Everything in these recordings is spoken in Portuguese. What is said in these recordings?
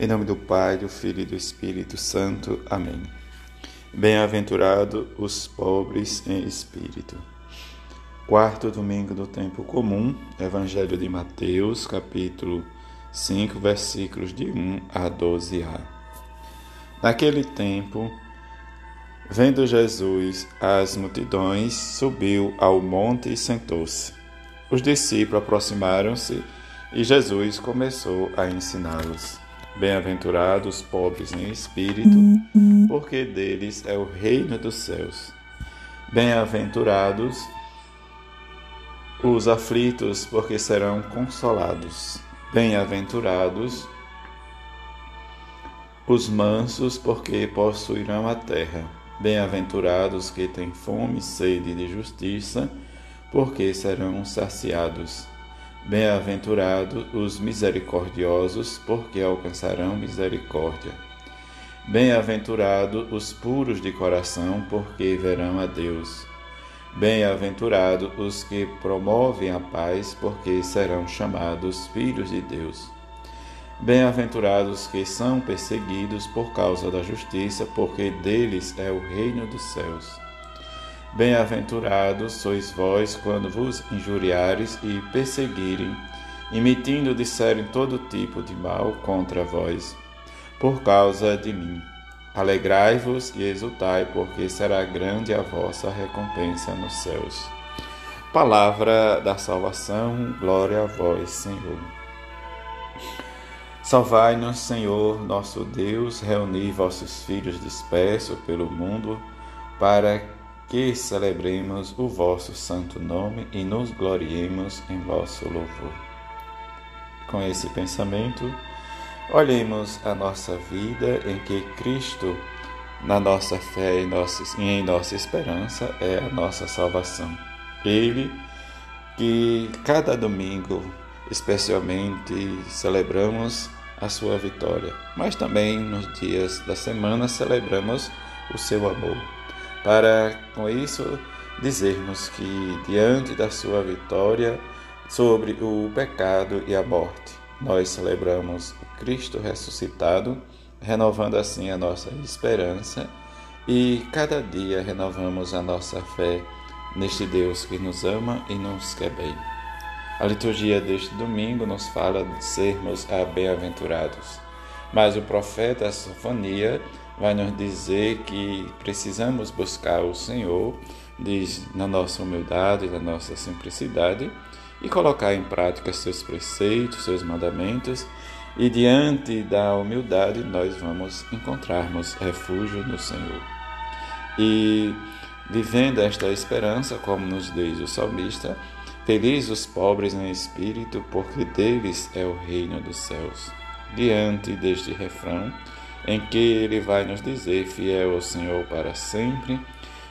Em nome do Pai, do Filho e do Espírito Santo. Amém. Bem-aventurado os pobres em espírito. Quarto domingo do tempo comum, Evangelho de Mateus, capítulo 5, versículos de 1 a 12a. Naquele tempo, vendo Jesus as multidões, subiu ao monte e sentou-se. Os discípulos aproximaram-se e Jesus começou a ensiná-los. Bem-aventurados os pobres em espírito, porque deles é o reino dos céus. Bem-aventurados os aflitos, porque serão consolados. Bem-aventurados os mansos, porque possuirão a terra. Bem-aventurados que têm fome e sede de justiça, porque serão saciados. Bem-aventurados os misericordiosos, porque alcançarão misericórdia. Bem-aventurados os puros de coração, porque verão a Deus. Bem-aventurados os que promovem a paz, porque serão chamados filhos de Deus. Bem-aventurados que são perseguidos por causa da justiça, porque deles é o reino dos céus. Bem-aventurados sois vós quando vos injuriares e perseguirem, emitindo disserem todo tipo de mal contra vós, por causa de mim. Alegrai-vos e exultai, porque será grande a vossa recompensa nos céus. Palavra da salvação, glória a vós, Senhor. Salvai-nos, Senhor, nosso Deus, reuni vossos filhos dispersos pelo mundo, para que celebremos o vosso santo nome e nos gloriemos em vosso louvor. Com esse pensamento, olhemos a nossa vida em que Cristo, na nossa fé e em nossa esperança, é a nossa salvação. Ele que cada domingo, especialmente, celebramos a sua vitória, mas também nos dias da semana celebramos o seu amor para com isso dizermos que diante da sua vitória sobre o pecado e a morte, nós celebramos o Cristo ressuscitado, renovando assim a nossa esperança e cada dia renovamos a nossa fé neste Deus que nos ama e nos quer bem. A liturgia deste domingo nos fala de sermos bem-aventurados, mas o profeta Sofonia vai nos dizer que precisamos buscar o Senhor diz, na nossa humildade, na nossa simplicidade e colocar em prática seus preceitos, seus mandamentos, e diante da humildade nós vamos encontrarmos refúgio no Senhor. E vivendo esta esperança, como nos diz o salmista, felizes os pobres em espírito, porque deles é o reino dos céus. Diante deste refrão, em que ele vai nos dizer: Fiel ao Senhor para sempre,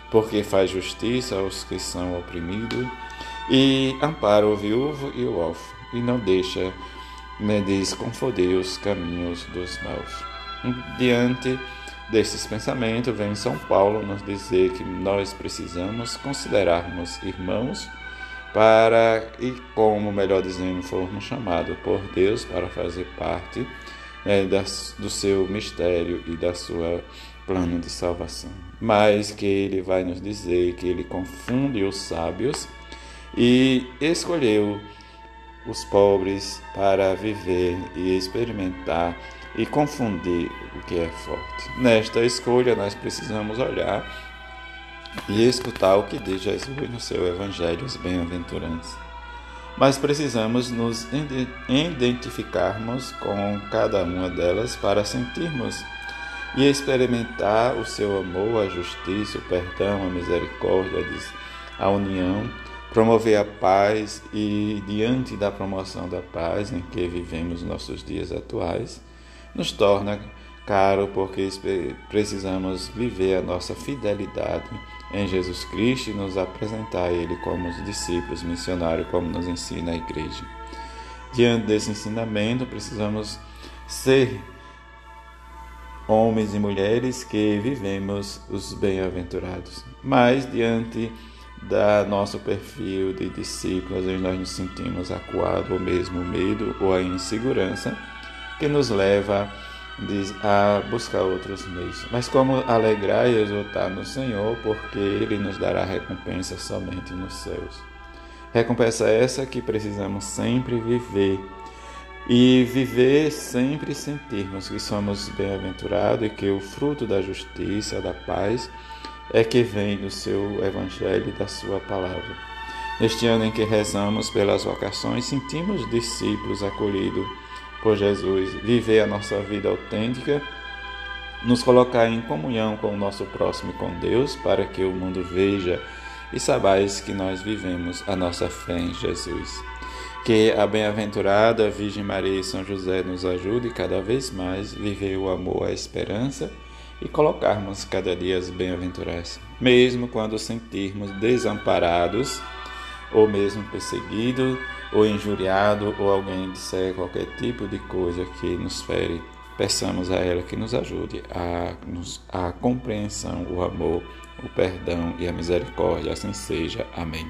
porque faz justiça aos que são oprimidos e ampara o viúvo e o órfão, e não deixa, me diz, confundir os caminhos dos maus. Diante desses pensamentos, vem São Paulo nos dizer que nós precisamos considerarmos irmãos para, e como melhor dizendo, formos chamados por Deus para fazer parte é, das, do seu mistério e da sua plano de salvação. Mas que ele vai nos dizer que ele confunde os sábios e escolheu os pobres para viver e experimentar e confundir o que é forte. Nesta escolha, nós precisamos olhar e escutar o que diz Jesus no seu Evangelho, os bem-aventurantes mas precisamos nos identificarmos com cada uma delas para sentirmos e experimentar o seu amor, a justiça, o perdão, a misericórdia, a união, promover a paz e, diante da promoção da paz em que vivemos nossos dias atuais, nos torna caro porque precisamos viver a nossa fidelidade em Jesus Cristo e nos apresentar a Ele como os discípulos missionários, como nos ensina a igreja. Diante desse ensinamento, precisamos ser homens e mulheres que vivemos os bem-aventurados. Mas diante da nosso perfil de discípulos, onde nós nos sentimos acuados, ou mesmo medo ou a insegurança, que nos leva a a buscar outros meios. Mas como alegrar e exultar no Senhor, porque Ele nos dará recompensa somente nos céus. Recompensa essa que precisamos sempre viver. E viver sempre sentirmos que somos bem-aventurados e que o fruto da justiça, da paz, é que vem do seu Evangelho e da sua palavra. Neste ano em que rezamos pelas vocações, sentimos discípulos acolhidos por Jesus, viver a nossa vida autêntica, nos colocar em comunhão com o nosso próximo e com Deus, para que o mundo veja e sabais que nós vivemos a nossa fé em Jesus. Que a bem-aventurada Virgem Maria e São José nos ajude cada vez mais viver o amor, a esperança e colocarmos cada dia as bem-aventuranças, mesmo quando sentirmos desamparados ou mesmo perseguidos ou injuriado ou alguém disser qualquer tipo de coisa que nos fere, peçamos a ela que nos ajude a, a compreensão, o amor, o perdão e a misericórdia. Assim seja. Amém.